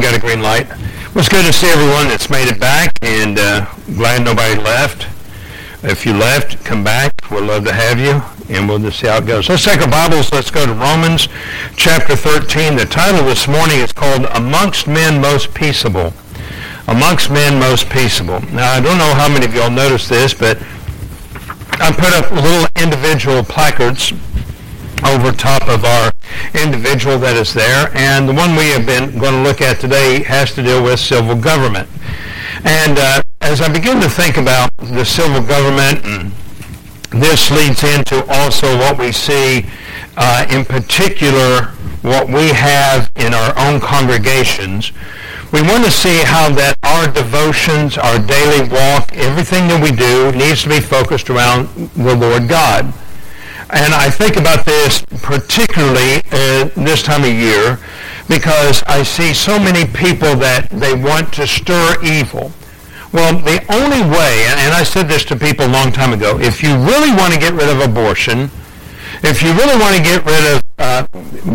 got a green light. Well, it's good to see everyone that's made it back, and uh, glad nobody left. If you left, come back. We'd love to have you, and we'll just see how it goes. Let's take our Bibles. Let's go to Romans chapter 13. The title this morning is called Amongst Men Most Peaceable. Amongst Men Most Peaceable. Now, I don't know how many of y'all noticed this, but I put up little individual placards over top of our individual that is there. And the one we have been going to look at today has to deal with civil government. And uh, as I begin to think about the civil government, this leads into also what we see uh, in particular what we have in our own congregations. We want to see how that our devotions, our daily walk, everything that we do needs to be focused around the Lord God. And I think about this particularly uh, this time of year because I see so many people that they want to stir evil. Well, the only way, and I said this to people a long time ago, if you really want to get rid of abortion, if you really want to get rid of uh,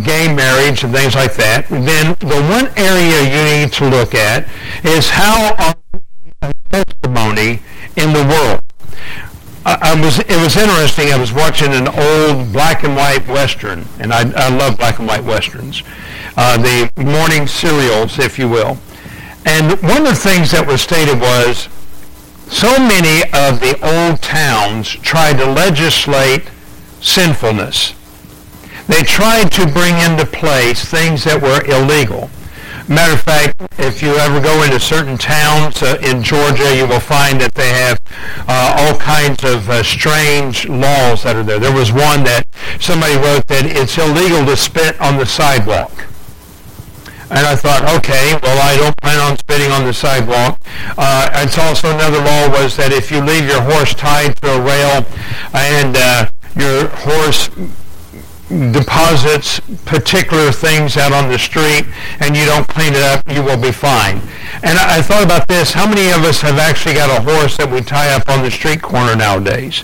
gay marriage and things like that, then the one area you need to look at is how our testimony in the world. I, was it was interesting. I was watching an old black and white western, and I, I love black and white westerns, uh, the morning serials, if you will. And one of the things that was stated was so many of the old towns tried to legislate sinfulness. They tried to bring into place things that were illegal. Matter of fact, if you ever go into certain towns uh, in Georgia, you will find that they have uh, all kinds of uh, strange laws that are there. There was one that somebody wrote that it's illegal to spit on the sidewalk. And I thought, okay, well, I don't plan on spitting on the sidewalk. Uh, it's also another law was that if you leave your horse tied to a rail and uh, your horse deposits particular things out on the street and you don't clean it up, you will be fine. And I, I thought about this. How many of us have actually got a horse that we tie up on the street corner nowadays?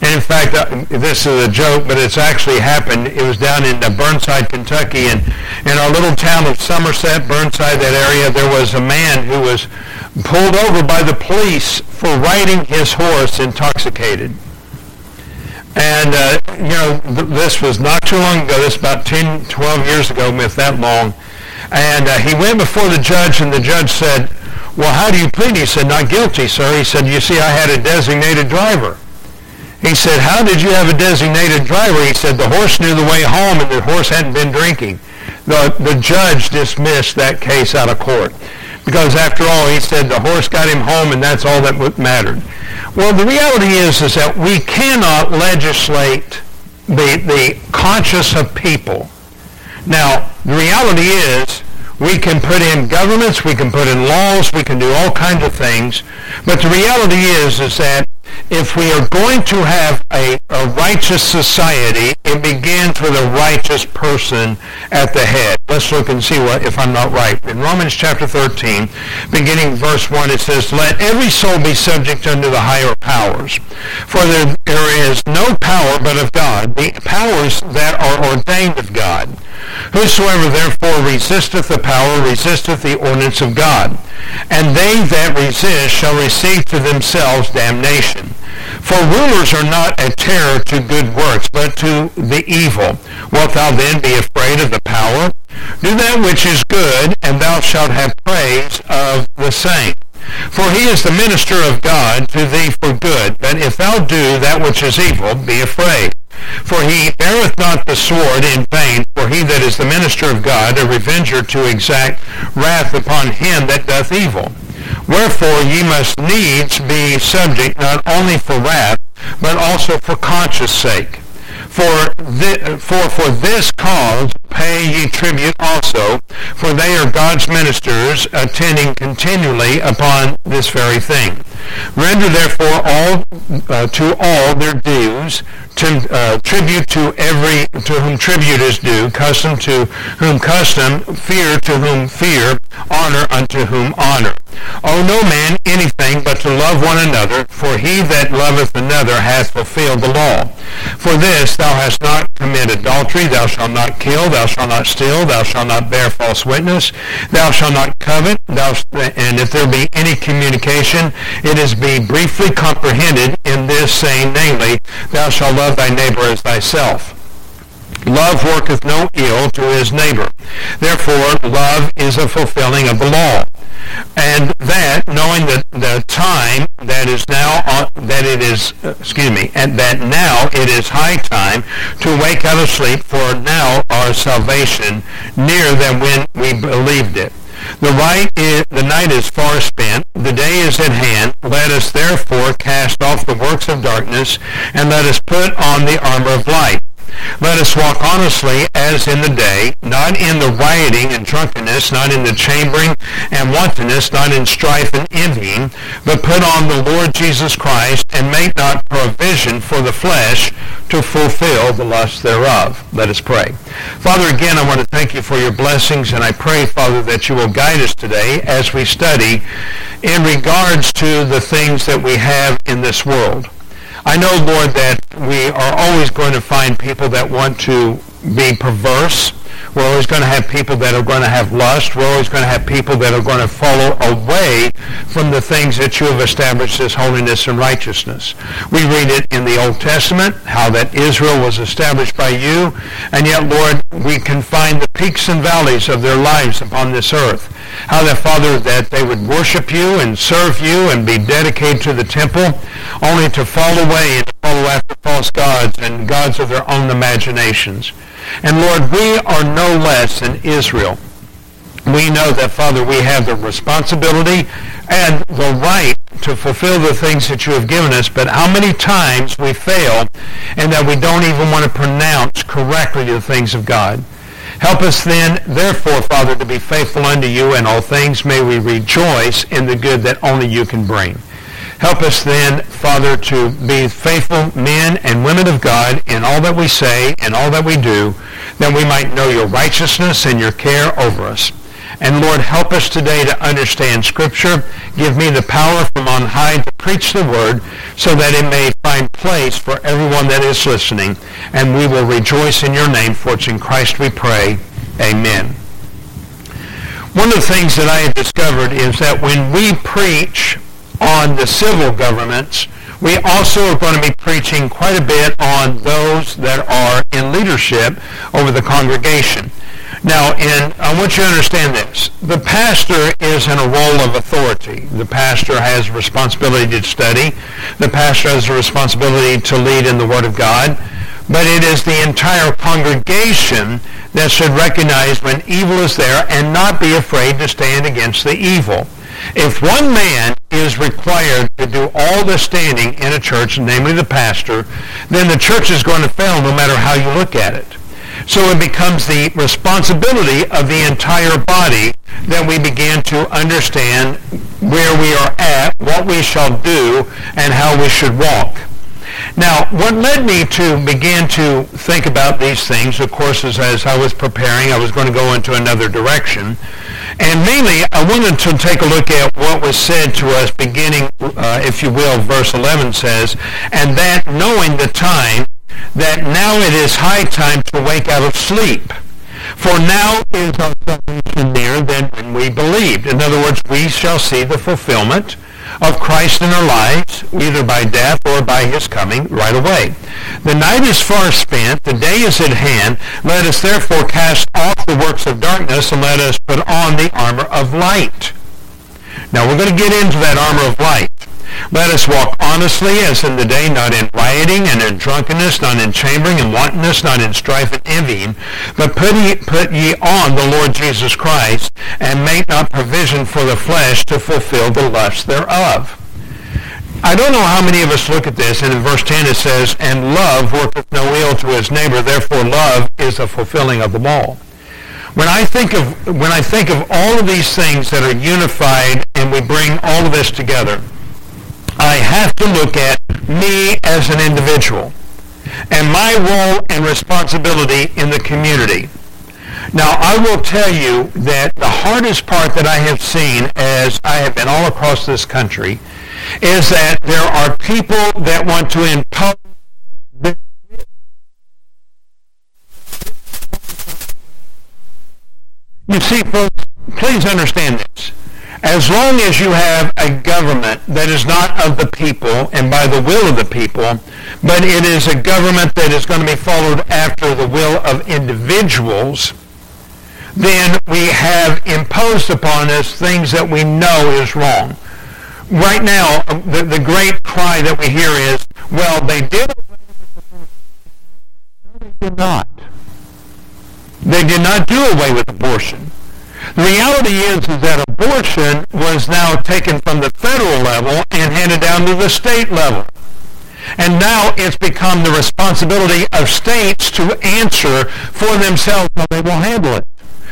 And in fact, uh, this is a joke, but it's actually happened. It was down in uh, Burnside, Kentucky, and in our little town of Somerset, Burnside, that area, there was a man who was pulled over by the police for riding his horse intoxicated. And, uh, you know, th- this was not too long ago. This about 10, 12 years ago, if that long. And uh, he went before the judge, and the judge said, well, how do you plead? He said, not guilty, sir. He said, you see, I had a designated driver. He said, how did you have a designated driver? He said, the horse knew the way home, and the horse hadn't been drinking. The, the judge dismissed that case out of court. Because after all, he said the horse got him home, and that's all that mattered. Well, the reality is, is that we cannot legislate the, the conscience of people. Now, the reality is, we can put in governments, we can put in laws, we can do all kinds of things, but the reality is, is that if we are going to have a, a, righteous society, it begins with a righteous person at the head. Let's look and see what if I'm not right. In Romans chapter 13, beginning verse 1, it says, Let every soul be subject unto the higher powers. For there, is no power but of God, the powers that are ordained of God. Whosoever therefore resisteth the power resisteth the ordinance of God. And they that resist shall receive to themselves damnation. For rulers are not a terror to good works, but to the evil. Wilt thou then be afraid of the power? Do that which is good, and thou shalt have praise of the same. For he is the minister of God to thee for good. But if thou do that which is evil, be afraid. For he beareth not the sword in vain, for he that is the minister of God, a revenger to exact wrath upon him that doth evil. Wherefore ye must needs be subject not only for wrath, but also for conscience sake. For, thi- for for this cause pay ye tribute also, for they are God's ministers, attending continually upon this very thing. Render therefore all uh, to all their dues, to, uh, tribute to every to whom tribute is due, custom to whom custom, fear to whom fear, honor unto whom honor. Owe no man anything but to love one another, for he that loveth another hath fulfilled the law. For this thou hast not committed adultery, thou shalt not kill, thou shalt not steal, thou shalt not bear false witness, thou shalt not covet, thou, and if there be any communication, it is be briefly comprehended in this saying, namely, thou shalt love thy neighbor as thyself. Love worketh no ill to his neighbor. Therefore, love is a fulfilling of the law. And that, knowing that the time that is now, uh, that it is, excuse me, and that now it is high time to wake out of sleep, for now our salvation nearer than when we believed it. The, right is, the night is far spent, the day is at hand. Let us therefore cast off the works of darkness, and let us put on the armor of light. Let us walk honestly as in the day, not in the rioting and drunkenness, not in the chambering and wantonness, not in strife and envying, but put on the Lord Jesus Christ and make not provision for the flesh to fulfill the lust thereof. Let us pray. Father, again, I want to thank you for your blessings, and I pray, Father, that you will guide us today as we study in regards to the things that we have in this world. I know, Lord, that we are always going to find people that want to be perverse. We're always going to have people that are going to have lust. We're always going to have people that are going to follow away from the things that you have established as holiness and righteousness. We read it in the Old Testament, how that Israel was established by you, and yet, Lord, we can find the peaks and valleys of their lives upon this earth. How that, Father, that they would worship you and serve you and be dedicated to the temple, only to fall away and follow after false gods and gods of their own imaginations. And Lord, we are no less than Israel. We know that, Father, we have the responsibility and the right to fulfill the things that you have given us, but how many times we fail and that we don't even want to pronounce correctly the things of God. Help us then, therefore, Father, to be faithful unto you in all things. May we rejoice in the good that only you can bring. Help us then, Father, to be faithful men and women of God in all that we say and all that we do, that we might know your righteousness and your care over us. And Lord, help us today to understand Scripture. Give me the power from on high to preach the word so that it may find place for everyone that is listening. And we will rejoice in your name, for it's in Christ we pray. Amen. One of the things that I have discovered is that when we preach on the civil governments, we also are going to be preaching quite a bit on those that are in leadership over the congregation. Now, and I want you to understand this. The pastor is in a role of authority. The pastor has responsibility to study. The pastor has a responsibility to lead in the Word of God. But it is the entire congregation that should recognize when evil is there and not be afraid to stand against the evil. If one man is required to do all the standing in a church, namely the pastor, then the church is going to fail no matter how you look at it. So it becomes the responsibility of the entire body that we begin to understand where we are at, what we shall do, and how we should walk. Now, what led me to begin to think about these things, of course, is as I was preparing, I was going to go into another direction. And mainly, I wanted to take a look at what was said to us beginning, uh, if you will, verse 11 says, and that knowing the time, that now it is high time to wake out of sleep. For now is our salvation nearer than when we believed. In other words, we shall see the fulfillment of Christ in our lives, either by death or by his coming right away. The night is far spent, the day is at hand. Let us therefore cast off the works of darkness and let us put on the armor of light. Now we're going to get into that armor of light. Let us walk honestly as in the day, not in rioting and in drunkenness, not in chambering and wantonness, not in strife and envying, but put ye, put ye on the Lord Jesus Christ, and make not provision for the flesh to fulfill the lusts thereof. I don't know how many of us look at this, and in verse 10 it says, And love worketh no ill to his neighbor, therefore love is a fulfilling of them all. When I think of when I think of all of these things that are unified and we bring all of this together, I have to look at me as an individual and my role and responsibility in the community. Now, I will tell you that the hardest part that I have seen as I have been all across this country is that there are people that want to impose You see, folks, please understand this. As long as you have a government that is not of the people and by the will of the people, but it is a government that is going to be followed after the will of individuals, then we have imposed upon us things that we know is wrong. Right now, um, the, the great cry that we hear is, well, they did No, they did not. They did not do away with abortion. The reality is, is that abortion was now taken from the federal level and handed down to the state level. And now it's become the responsibility of states to answer for themselves how they will handle it.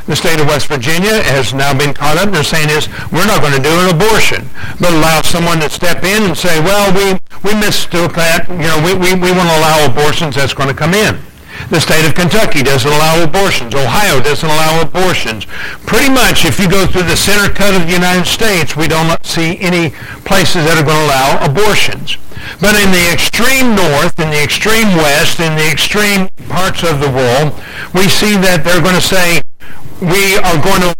The state of West Virginia has now been caught up. They're saying is, we're not going to do an abortion, but allow someone to step in and say, well, we, we mistook that. You know, we, we, we want to allow abortions. That's going to come in. The state of Kentucky doesn't allow abortions. Ohio doesn't allow abortions. Pretty much, if you go through the center cut of the United States, we don't see any places that are going to allow abortions. But in the extreme north, in the extreme west, in the extreme parts of the world, we see that they're going to say, we are going to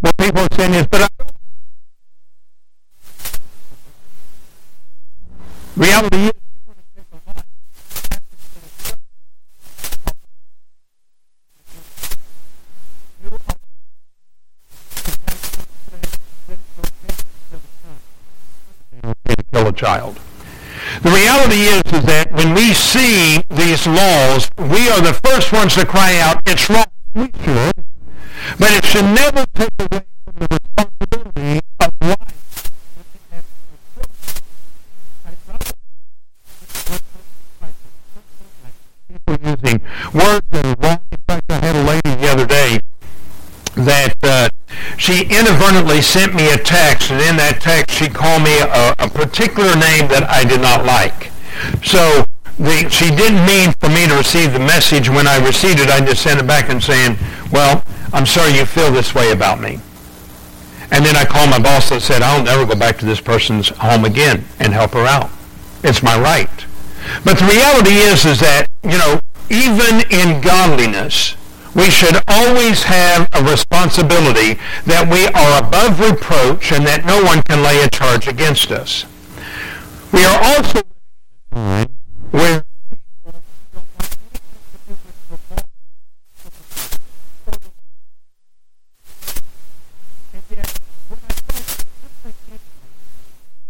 what people are saying is, but I Reality is, to kill a child. The reality is, is that when we see these laws, we are the first ones to cry out, it's wrong. We should. But it should never take away sent me a text, and in that text she called me a, a particular name that I did not like. So the, she didn't mean for me to receive the message. When I received it, I just sent it back and saying, well, I'm sorry you feel this way about me. And then I called my boss and said, I'll never go back to this person's home again and help her out. It's my right. But the reality is, is that, you know, even in godliness, we should always have a responsibility that we are above reproach and that no one can lay a charge against us. We are also where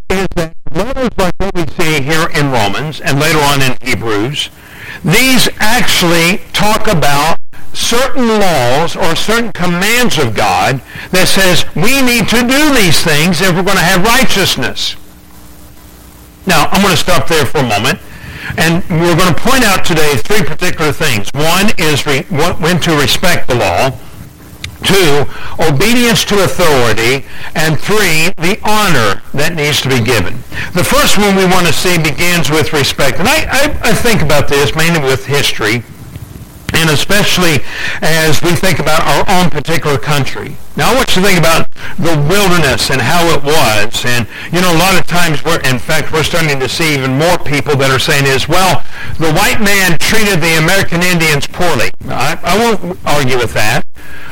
is that letters like what we see here in Romans and later on in Hebrews, these actually talk about certain laws or certain commands of God that says we need to do these things if we're going to have righteousness. Now, I'm going to stop there for a moment. And we're going to point out today three particular things. One is re- when to respect the law. Two, obedience to authority. And three, the honor that needs to be given. The first one we want to see begins with respect. And I, I, I think about this mainly with history and especially as we think about our own particular country. Now, I want you to think about the wilderness and how it was. And, you know, a lot of times, we're, in fact, we're starting to see even more people that are saying is, well, the white man treated the American Indians poorly. I, I won't argue with that.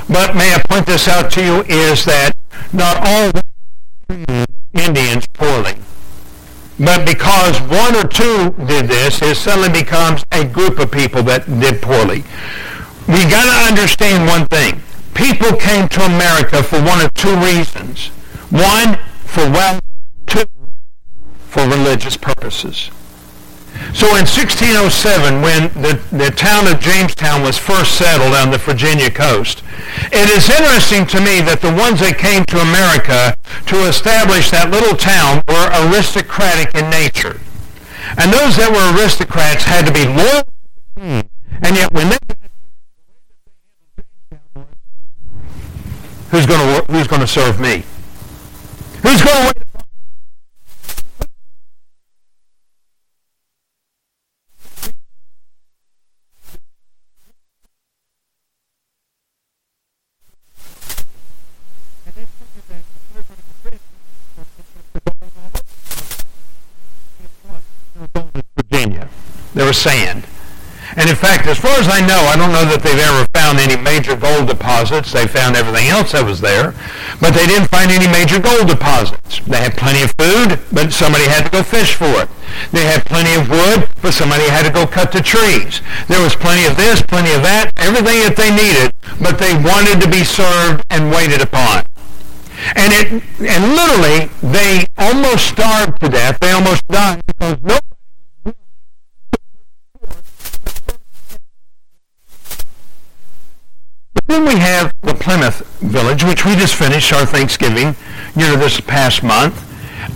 But may I point this out to you is that not all Indians poorly. But because one or two did this, it suddenly becomes a group of people that did poorly. We got to understand one thing. People came to America for one of two reasons. One, for wealth. Two, for religious purposes. So in 1607, when the, the town of Jamestown was first settled on the Virginia coast, it is interesting to me that the ones that came to America to establish that little town were aristocratic in nature. And those that were aristocrats had to be loyal and yet when they who's going to who's going to serve me? Who's going to wait There was sand. And in fact, as far as I know, I don't know that they've ever found any major gold deposits. They found everything else that was there, but they didn't find any major gold deposits. They had plenty of food, but somebody had to go fish for it. They had plenty of wood, but somebody had to go cut the trees. There was plenty of this, plenty of that, everything that they needed, but they wanted to be served and waited upon. And it, and literally, they almost starved to death. They almost died because nobody We have the Plymouth Village, which we just finished our Thanksgiving, you know, this past month.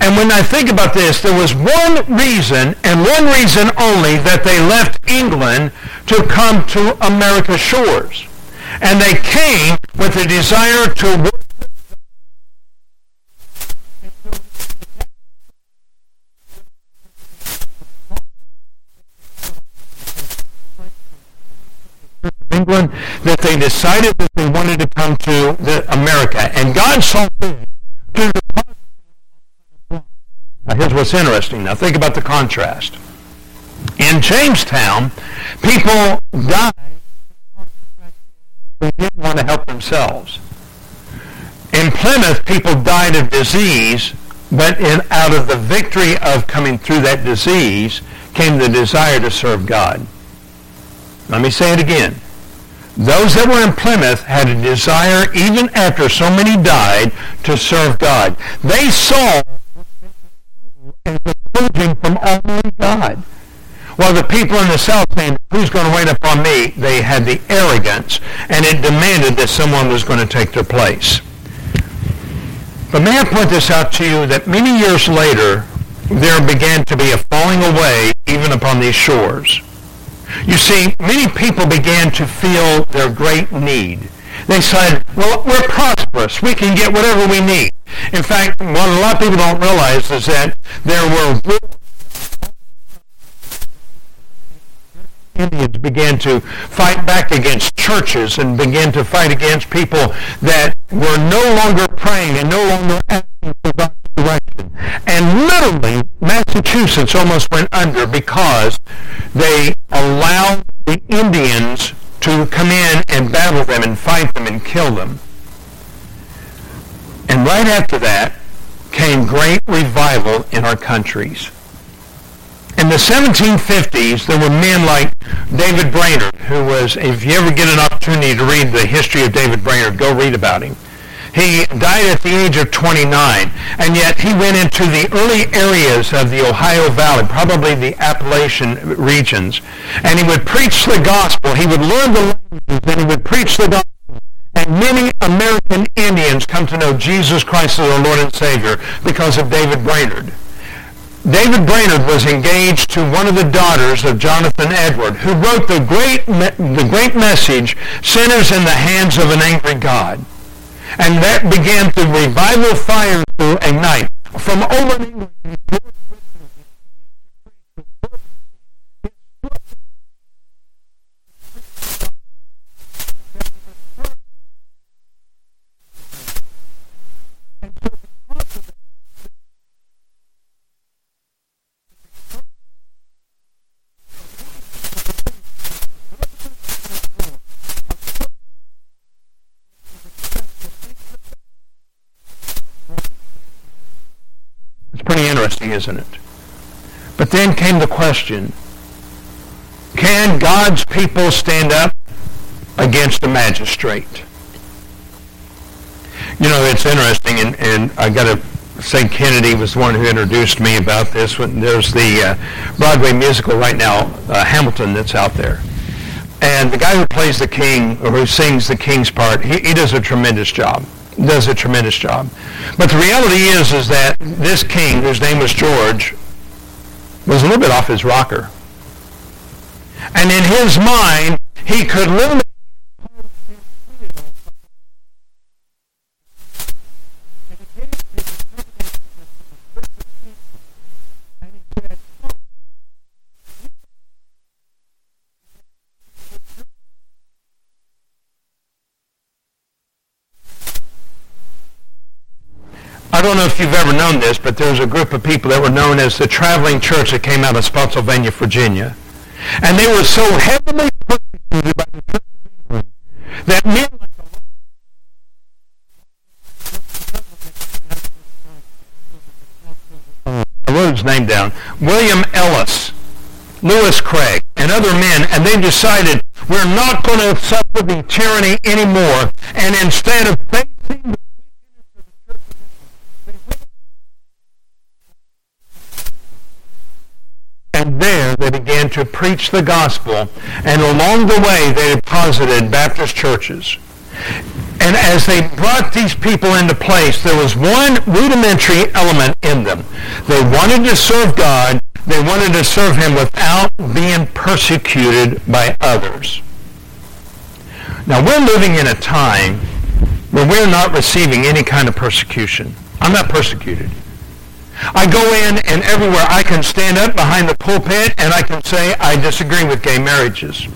And when I think about this, there was one reason, and one reason only, that they left England to come to America's shores. And they came with a desire to work England decided that they wanted to come to the America. And God saw fit to now here's what's interesting. Now think about the contrast. In Jamestown, people died they didn't want to help themselves. In Plymouth, people died of disease, but in, out of the victory of coming through that disease came the desire to serve God. Let me say it again. Those that were in Plymouth had a desire, even after so many died, to serve God. They saw as a from Almighty God. While the people in the South saying, who's going to wait upon me? They had the arrogance, and it demanded that someone was going to take their place. But may I point this out to you that many years later, there began to be a falling away even upon these shores. You see, many people began to feel their great need. They said, well, we're prosperous. We can get whatever we need. In fact, what a lot of people don't realize is that there were Indians began to fight back against churches and began to fight against people that were no longer praying and no longer asking for God's And literally, Massachusetts almost went under because they allowed the Indians to come in and battle them and fight them and kill them. And right after that came great revival in our countries. In the 1750s, there were men like David Brainerd, who was, if you ever get an opportunity to read the history of David Brainerd, go read about him. He died at the age of 29, and yet he went into the early areas of the Ohio Valley, probably the Appalachian regions, and he would preach the gospel. He would learn the languages, and he would preach the gospel. And many American Indians come to know Jesus Christ as our Lord and Savior because of David Brainerd. David Brainerd was engaged to one of the daughters of Jonathan Edward, who wrote the great, the great message, Sinners in the Hands of an Angry God. And that began the revival fire to ignite. From over England, interesting, isn't it? But then came the question, can God's people stand up against a magistrate? You know, it's interesting, and, and I got to say Kennedy was the one who introduced me about this. There's the uh, Broadway musical right now, uh, Hamilton, that's out there. And the guy who plays the king, or who sings the king's part, he, he does a tremendous job does a tremendous job. But the reality is, is that this king, whose name was George, was a little bit off his rocker. And in his mind, he could literally I don't know you've ever known this, but there was a group of people that were known as the Traveling Church that came out of Spotsylvania, Virginia. And they were so heavily persecuted by the Church of England that men like the I wrote his name down, William Ellis, Lewis Craig, and other men, and they decided we're not going to suffer the tyranny anymore. And instead of facing and there they began to preach the gospel, and along the way they deposited Baptist churches. And as they brought these people into place, there was one rudimentary element in them. They wanted to serve God. They wanted to serve him without being persecuted by others. Now, we're living in a time where we're not receiving any kind of persecution. I'm not persecuted. I go in and everywhere I can stand up behind the pulpit and I can say I disagree with gay marriages.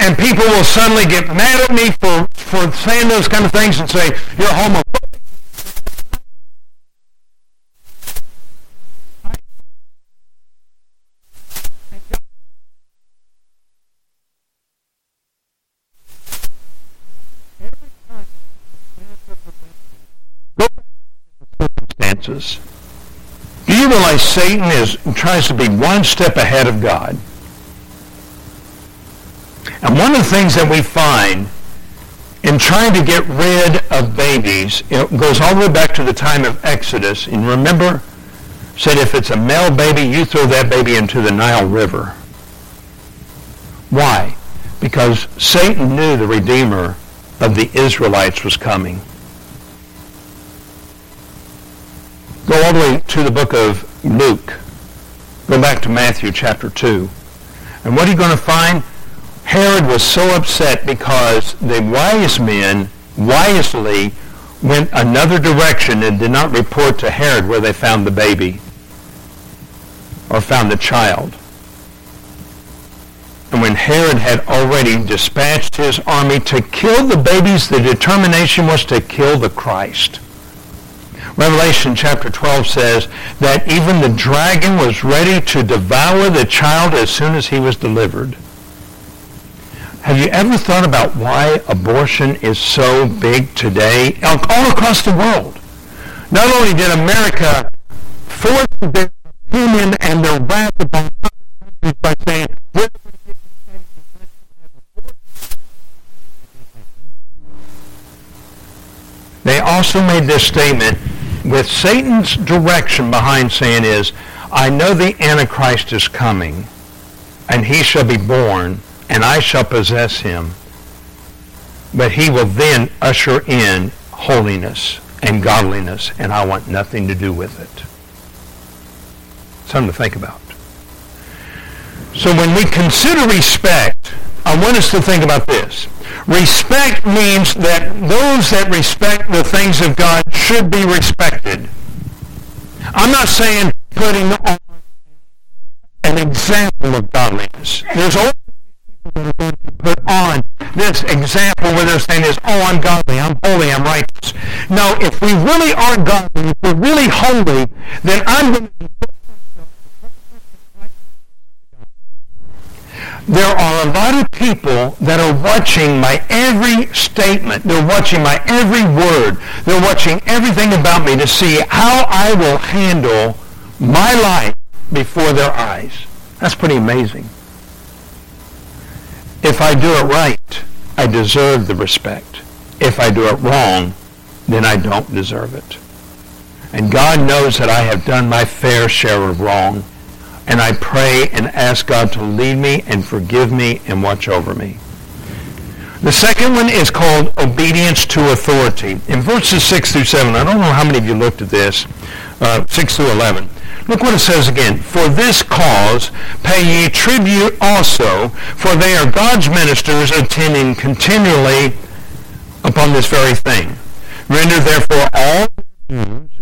And people will suddenly get mad at me for, for saying those kind of things and say, you're homophobic. circumstances. Do you realize Satan is tries to be one step ahead of God? And one of the things that we find in trying to get rid of babies, it goes all the way back to the time of Exodus. And remember, said if it's a male baby, you throw that baby into the Nile River. Why? Because Satan knew the Redeemer of the Israelites was coming. Go all the way to the book of Luke. Go back to Matthew chapter 2. And what are you going to find? Herod was so upset because the wise men wisely went another direction and did not report to Herod where they found the baby or found the child. And when Herod had already dispatched his army to kill the babies, the determination was to kill the Christ. Revelation chapter 12 says that even the dragon was ready to devour the child as soon as he was delivered. Have you ever thought about why abortion is so big today all across the world? Not only did America force their opinion and their wrath upon countries by saying, they also made this statement with Satan's direction behind saying is, I know the Antichrist is coming, and he shall be born, and I shall possess him. But he will then usher in holiness and godliness, and I want nothing to do with it. Something to think about. So when we consider respect, I want us to think about this. Respect means that those that respect the things of God should be respected. I'm not saying putting on an example of godliness. There's always people that are going to put on this example where they're saying is, oh, I'm godly, I'm holy, I'm righteous. No, if we really are godly, if we're really holy, then I'm going to there a lot of people that are watching my every statement. They're watching my every word. They're watching everything about me to see how I will handle my life before their eyes. That's pretty amazing. If I do it right, I deserve the respect. If I do it wrong, then I don't deserve it. And God knows that I have done my fair share of wrong and I pray and ask God to lead me and forgive me and watch over me. The second one is called obedience to authority. In verses 6 through 7, I don't know how many of you looked at this, uh, 6 through 11. Look what it says again. For this cause pay ye tribute also, for they are God's ministers attending continually upon this very thing. Render therefore all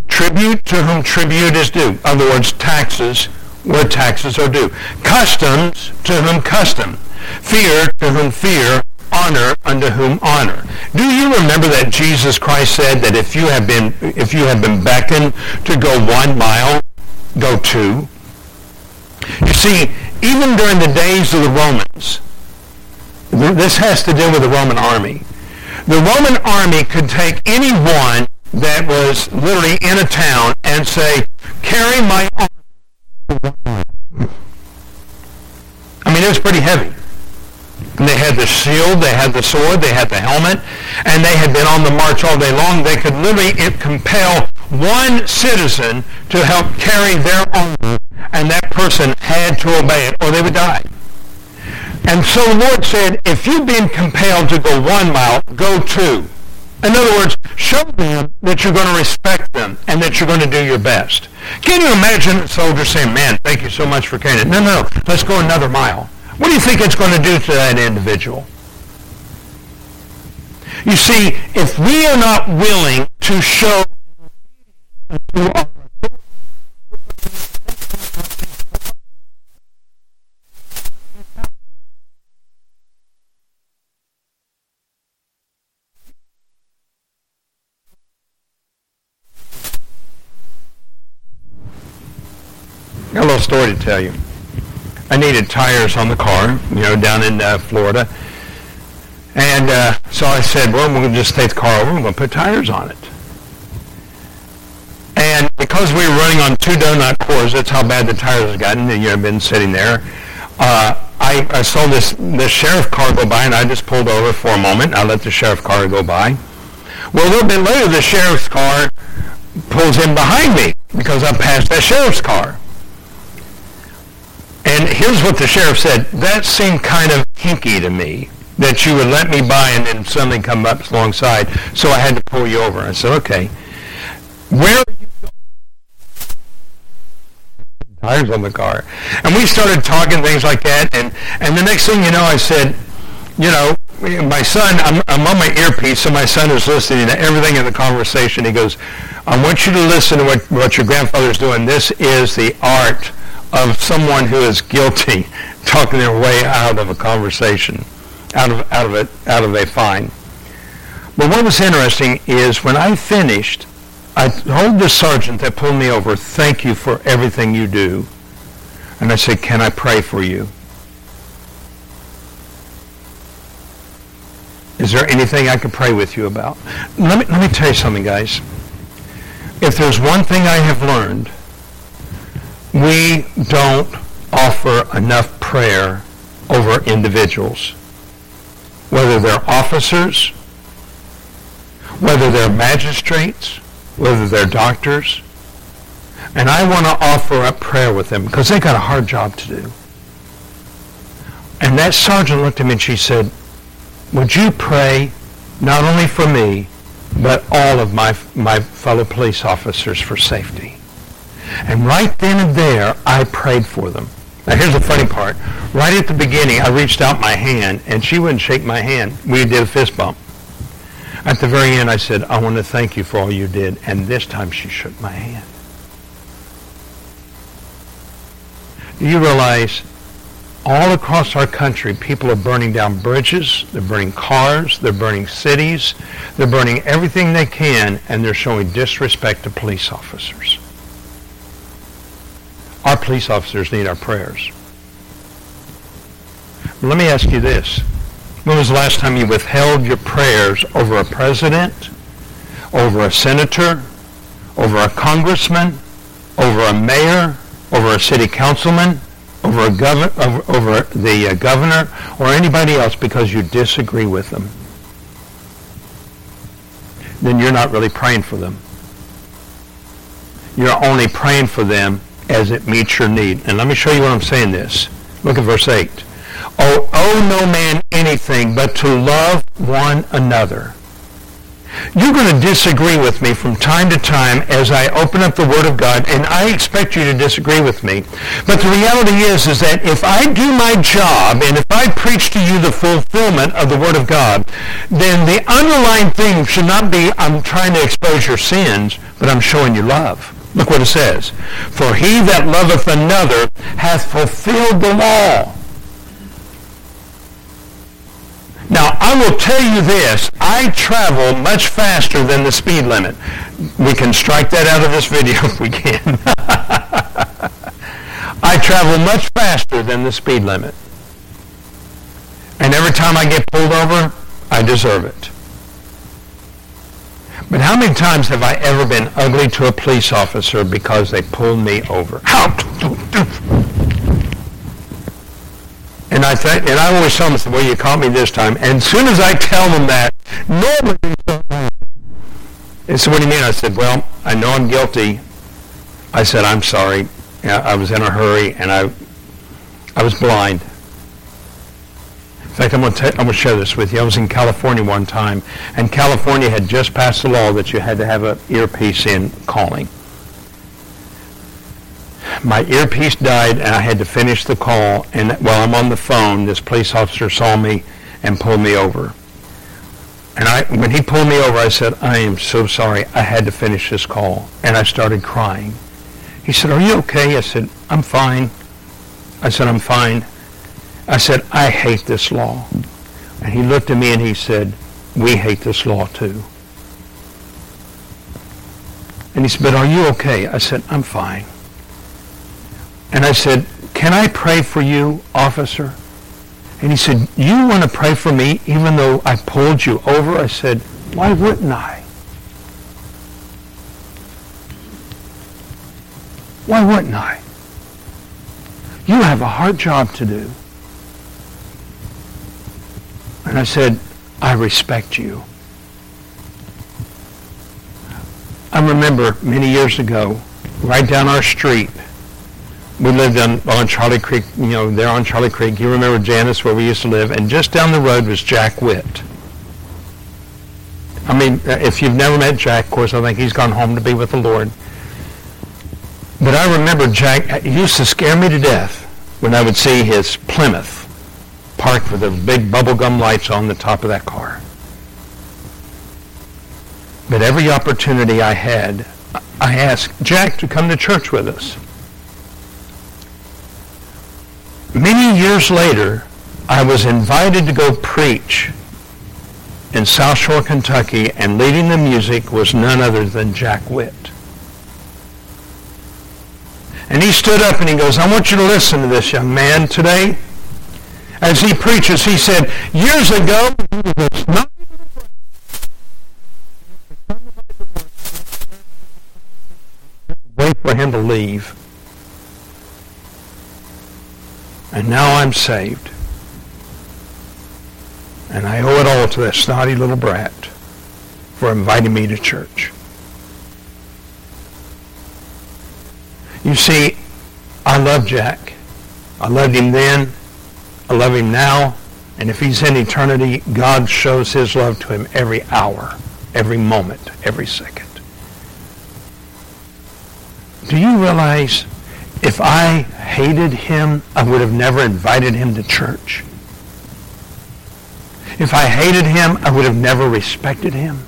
tribute to whom tribute is due. In other words, taxes where taxes are due. Customs to whom custom. Fear to whom fear. Honor unto whom honor. Do you remember that Jesus Christ said that if you have been if you have been beckoned to go one mile, go two? You see, even during the days of the Romans, this has to do with the Roman army. The Roman army could take anyone that was literally in a town and say, carry my army. I mean, it was pretty heavy. And they had the shield, they had the sword, they had the helmet, and they had been on the march all day long. They could literally compel one citizen to help carry their armor, and that person had to obey it or they would die. And so the Lord said, if you've been compelled to go one mile, go two. In other words, show them that you're going to respect them and that you're going to do your best. Can you imagine a soldier saying, man, thank you so much for carrying it. No, no, let's go another mile. What do you think it's going to do to that individual? You see, if we are not willing to show to our Got a little story to tell you. I needed tires on the car, you know, down in uh, Florida. And uh, so I said, well, we'll just take the car over and we'll put tires on it. And because we were running on two donut cores, that's how bad the tires had gotten. You know, been sitting there. Uh, I, I saw this, this sheriff car go by, and I just pulled over for a moment. I let the sheriff car go by. Well, a little bit later, the sheriff's car pulls in behind me because I passed that sheriff's car. And here's what the sheriff said. That seemed kind of hinky to me, that you would let me by and then suddenly come up alongside, so I had to pull you over. I said, okay. Where are you going? Tires on the car. And we started talking things like that, and, and the next thing you know, I said, you know, my son, I'm, I'm on my earpiece, so my son is listening to everything in the conversation. He goes, I want you to listen to what, what your grandfather's doing. This is the art of someone who is guilty talking their way out of a conversation, out of out of it, out of a fine. But what was interesting is when I finished, I told the sergeant that pulled me over, "Thank you for everything you do," and I said, "Can I pray for you?" Is there anything I can pray with you about? Let me, let me tell you something, guys. If there's one thing I have learned we don't offer enough prayer over individuals, whether they're officers, whether they're magistrates, whether they're doctors. And I want to offer up prayer with them because they got a hard job to do. And that sergeant looked at me and she said, would you pray not only for me, but all of my, my fellow police officers for safety? And right then and there, I prayed for them. Now here's the funny part. Right at the beginning, I reached out my hand, and she wouldn't shake my hand. We did a fist bump. At the very end, I said, I want to thank you for all you did. And this time she shook my hand. Do you realize all across our country, people are burning down bridges, they're burning cars, they're burning cities, they're burning everything they can, and they're showing disrespect to police officers. Our police officers need our prayers. Let me ask you this. When was the last time you withheld your prayers over a president, over a senator, over a congressman, over a mayor, over a city councilman, over, gov- over, over the uh, governor, or anybody else because you disagree with them? Then you're not really praying for them. You're only praying for them as it meets your need. And let me show you what I'm saying this. Look at verse 8. Oh, owe no man anything but to love one another. You're going to disagree with me from time to time as I open up the Word of God, and I expect you to disagree with me. But the reality is, is that if I do my job, and if I preach to you the fulfillment of the Word of God, then the underlying thing should not be I'm trying to expose your sins, but I'm showing you love. Look what it says. For he that loveth another hath fulfilled the law. Now, I will tell you this. I travel much faster than the speed limit. We can strike that out of this video if we can. I travel much faster than the speed limit. And every time I get pulled over, I deserve it. But how many times have I ever been ugly to a police officer because they pulled me over? And I th- and I always tell them, well, you caught me this time. And as soon as I tell them that, normally they said, what do you mean? I said, well, I know I'm guilty. I said, I'm sorry. I was in a hurry and I, I was blind. In fact, I'm going, to share this with you. I was in California one time, and California had just passed a law that you had to have an earpiece in calling. My earpiece died, and I had to finish the call. And while I'm on the phone, this police officer saw me and pulled me over. And I, when he pulled me over, I said, I am so sorry. I had to finish this call. And I started crying. He said, are you okay? I said, I'm fine. I said, I'm fine. I said, I hate this law. And he looked at me and he said, we hate this law too. And he said, but are you okay? I said, I'm fine. And I said, can I pray for you, officer? And he said, you want to pray for me even though I pulled you over? I said, why wouldn't I? Why wouldn't I? You have a hard job to do. And I said, I respect you. I remember many years ago, right down our street, we lived on, on Charlie Creek, you know, there on Charlie Creek. You remember Janice, where we used to live, and just down the road was Jack Witt. I mean, uh, if you've never met Jack, of course, I think he's gone home to be with the Lord. But I remember Jack, uh, he used to scare me to death when I would see his Plymouth parked with the big bubblegum lights on the top of that car. But every opportunity I had, I asked Jack to come to church with us. Many years later, I was invited to go preach in South Shore, Kentucky, and leading the music was none other than Jack Witt. And he stood up and he goes, I want you to listen to this young man today as he preaches, he said, years ago, not wait for him to leave. And now I'm saved. And I owe it all to that snotty little brat for inviting me to church. You see, I love Jack. I loved him then. I love him now. And if he's in eternity, God shows his love to him every hour, every moment, every second. Do you realize if I hated him, I would have never invited him to church? If I hated him, I would have never respected him.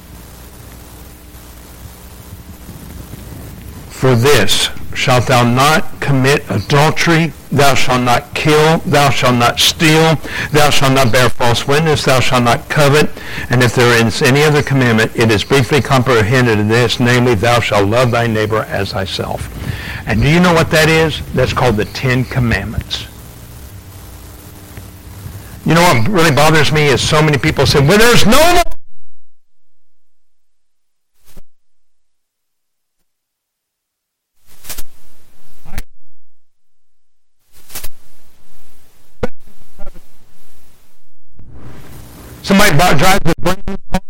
For this shalt thou not commit adultery, thou shalt not kill, thou shalt not steal, thou shalt not bear false witness, thou shalt not covet. And if there is any other commandment, it is briefly comprehended in this, namely, thou shalt love thy neighbor as thyself. And do you know what that is? That's called the Ten Commandments. You know what really bothers me is so many people say, well, there's no Somebody drives a brand new car.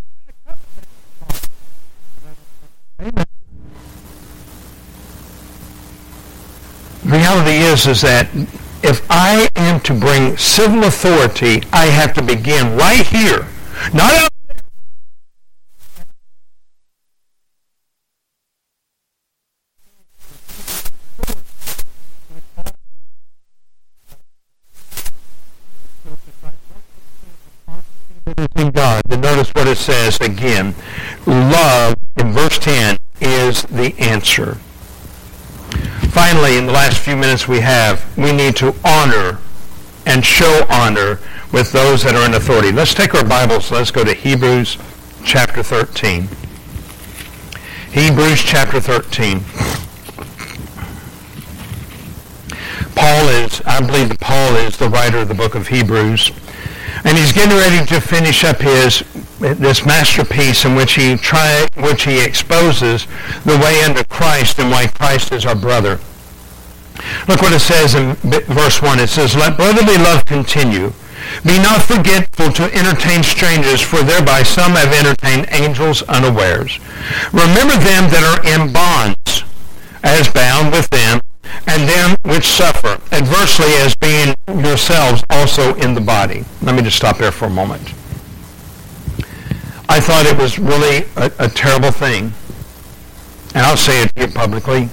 reality is, is that if I am to bring civil authority, I have to begin right here, not out in God. Then notice what it says again. Love, in verse 10, is the answer. Finally, in the last few minutes we have, we need to honor and show honor with those that are in authority. Let's take our Bibles. Let's go to Hebrews chapter 13. Hebrews chapter 13. Paul is, I believe that Paul is the writer of the book of Hebrews. And he's getting ready to finish up his this masterpiece in which he try which he exposes the way unto Christ and why Christ is our brother. Look what it says in verse 1. It says, Let brotherly love continue. Be not forgetful to entertain strangers, for thereby some have entertained angels unawares. Remember them that are in bonds, as bound with them, and them which suffer adversely as being yourselves also in the body. Let me just stop there for a moment. I thought it was really a, a terrible thing, and I'll say it publicly.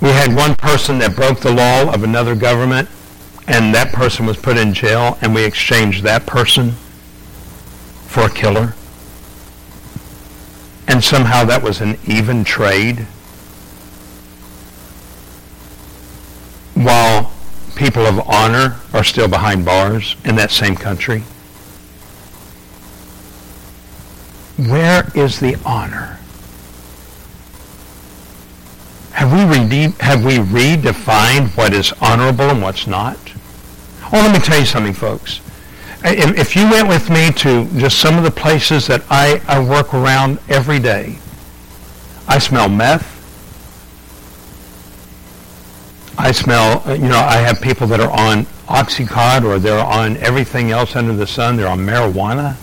We had one person that broke the law of another government, and that person was put in jail, and we exchanged that person for a killer. And somehow that was an even trade. While people of honor are still behind bars in that same country. Where is the honor? Have we, rede- have we redefined what is honorable and what's not? Oh, let me tell you something, folks. If you went with me to just some of the places that I, I work around every day, I smell meth. I smell, uh, you know, I have people that are on Oxycontin or they're on everything else under the sun. They're on marijuana.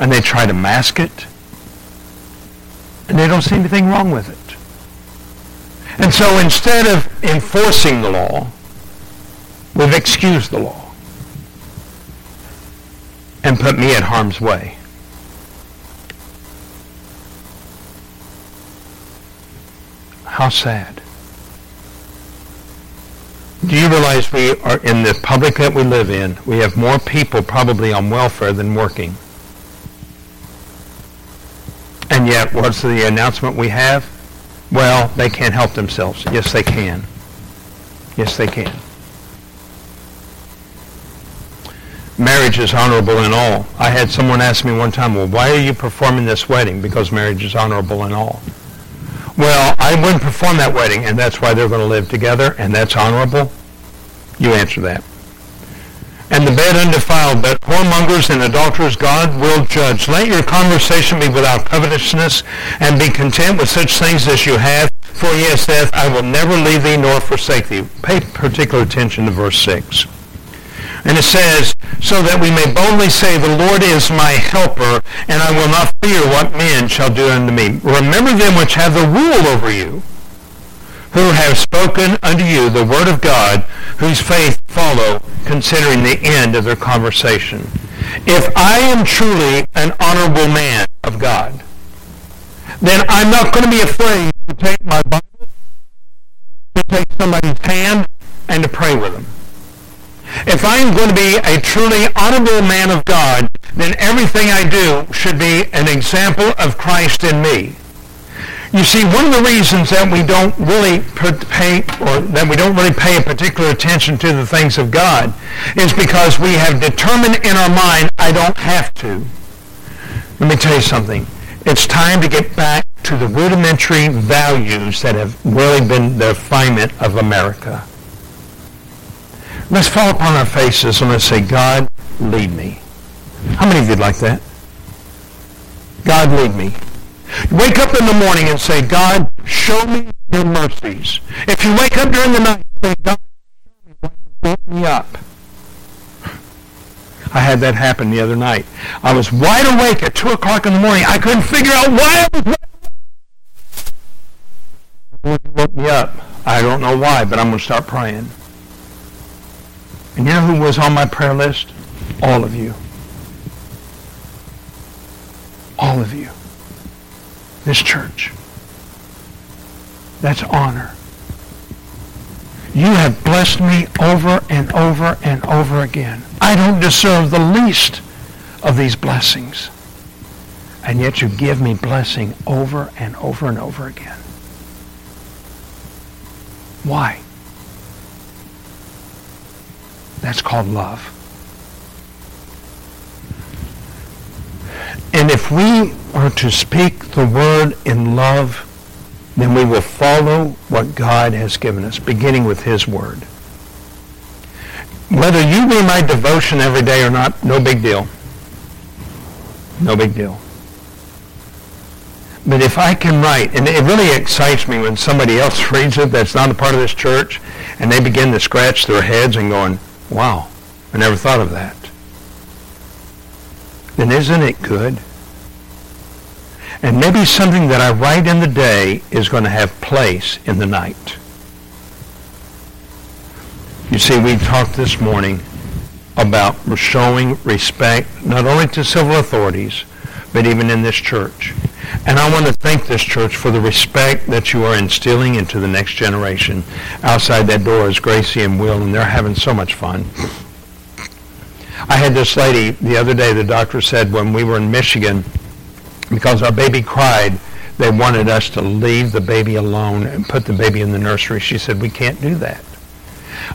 And they try to mask it. And they don't see anything wrong with it. And so instead of enforcing the law, we've excused the law and put me at harm's way. How sad. Do you realize we are in the public that we live in, we have more people probably on welfare than working. And yet, what's the announcement we have? Well, they can't help themselves. Yes, they can. Yes, they can. Marriage is honorable in all. I had someone ask me one time, well, why are you performing this wedding? Because marriage is honorable in all. Well, I wouldn't perform that wedding, and that's why they're going to live together, and that's honorable. You answer that and the bed undefiled, but whoremongers and adulterers God will judge. Let your conversation be without covetousness, and be content with such things as you have. For he has said, I will never leave thee nor forsake thee. Pay particular attention to verse 6. And it says, so that we may boldly say, the Lord is my helper, and I will not fear what men shall do unto me. Remember them which have the rule over you who have spoken unto you the word of God, whose faith follow, considering the end of their conversation. If I am truly an honorable man of God, then I'm not going to be afraid to take my Bible, to take somebody's hand, and to pray with them. If I'm going to be a truly honorable man of God, then everything I do should be an example of Christ in me. You see, one of the reasons that we don't really pay, or that we don't really pay a particular attention to the things of God, is because we have determined in our mind, I don't have to. Let me tell you something. It's time to get back to the rudimentary values that have really been the refinement of America. Let's fall upon our faces and let's say, God, lead me. How many of you like that? God, lead me. Wake up in the morning and say, God, show me your mercies. If you wake up during the night, say, God, show me why you woke me up. I had that happen the other night. I was wide awake at 2 o'clock in the morning. I couldn't figure out why I was wide awake. woke me up. I don't know why, but I'm going to start praying. And you know who was on my prayer list? All of you. All of you this church. That's honor. You have blessed me over and over and over again. I don't deserve the least of these blessings. And yet you give me blessing over and over and over again. Why? That's called love. And if we are to speak the word in love, then we will follow what God has given us, beginning with his word. Whether you read my devotion every day or not, no big deal. No big deal. But if I can write, and it really excites me when somebody else reads it that's not a part of this church, and they begin to scratch their heads and going, wow, I never thought of that. Then isn't it good? And maybe something that I write in the day is going to have place in the night. You see, we talked this morning about showing respect not only to civil authorities, but even in this church. And I want to thank this church for the respect that you are instilling into the next generation. Outside that door is Gracie and Will, and they're having so much fun. I had this lady the other day, the doctor said when we were in Michigan, because our baby cried, they wanted us to leave the baby alone and put the baby in the nursery. She said, we can't do that.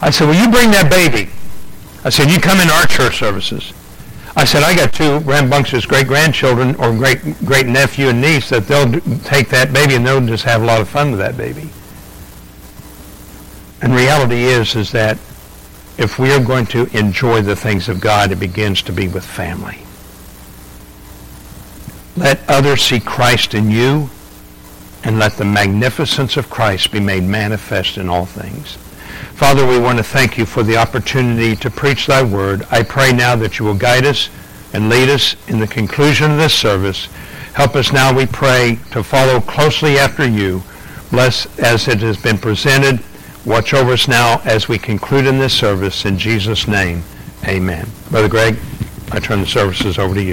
I said, well, you bring that baby. I said, you come in our church services. I said, I got two rambunctious great-grandchildren or great great nephew and niece that they'll take that baby and they'll just have a lot of fun with that baby. And reality is, is that if we are going to enjoy the things of God, it begins to be with family. Let others see Christ in you, and let the magnificence of Christ be made manifest in all things. Father, we want to thank you for the opportunity to preach thy word. I pray now that you will guide us and lead us in the conclusion of this service. Help us now, we pray, to follow closely after you. Bless as it has been presented. Watch over us now as we conclude in this service. In Jesus' name, amen. Brother Greg, I turn the services over to you.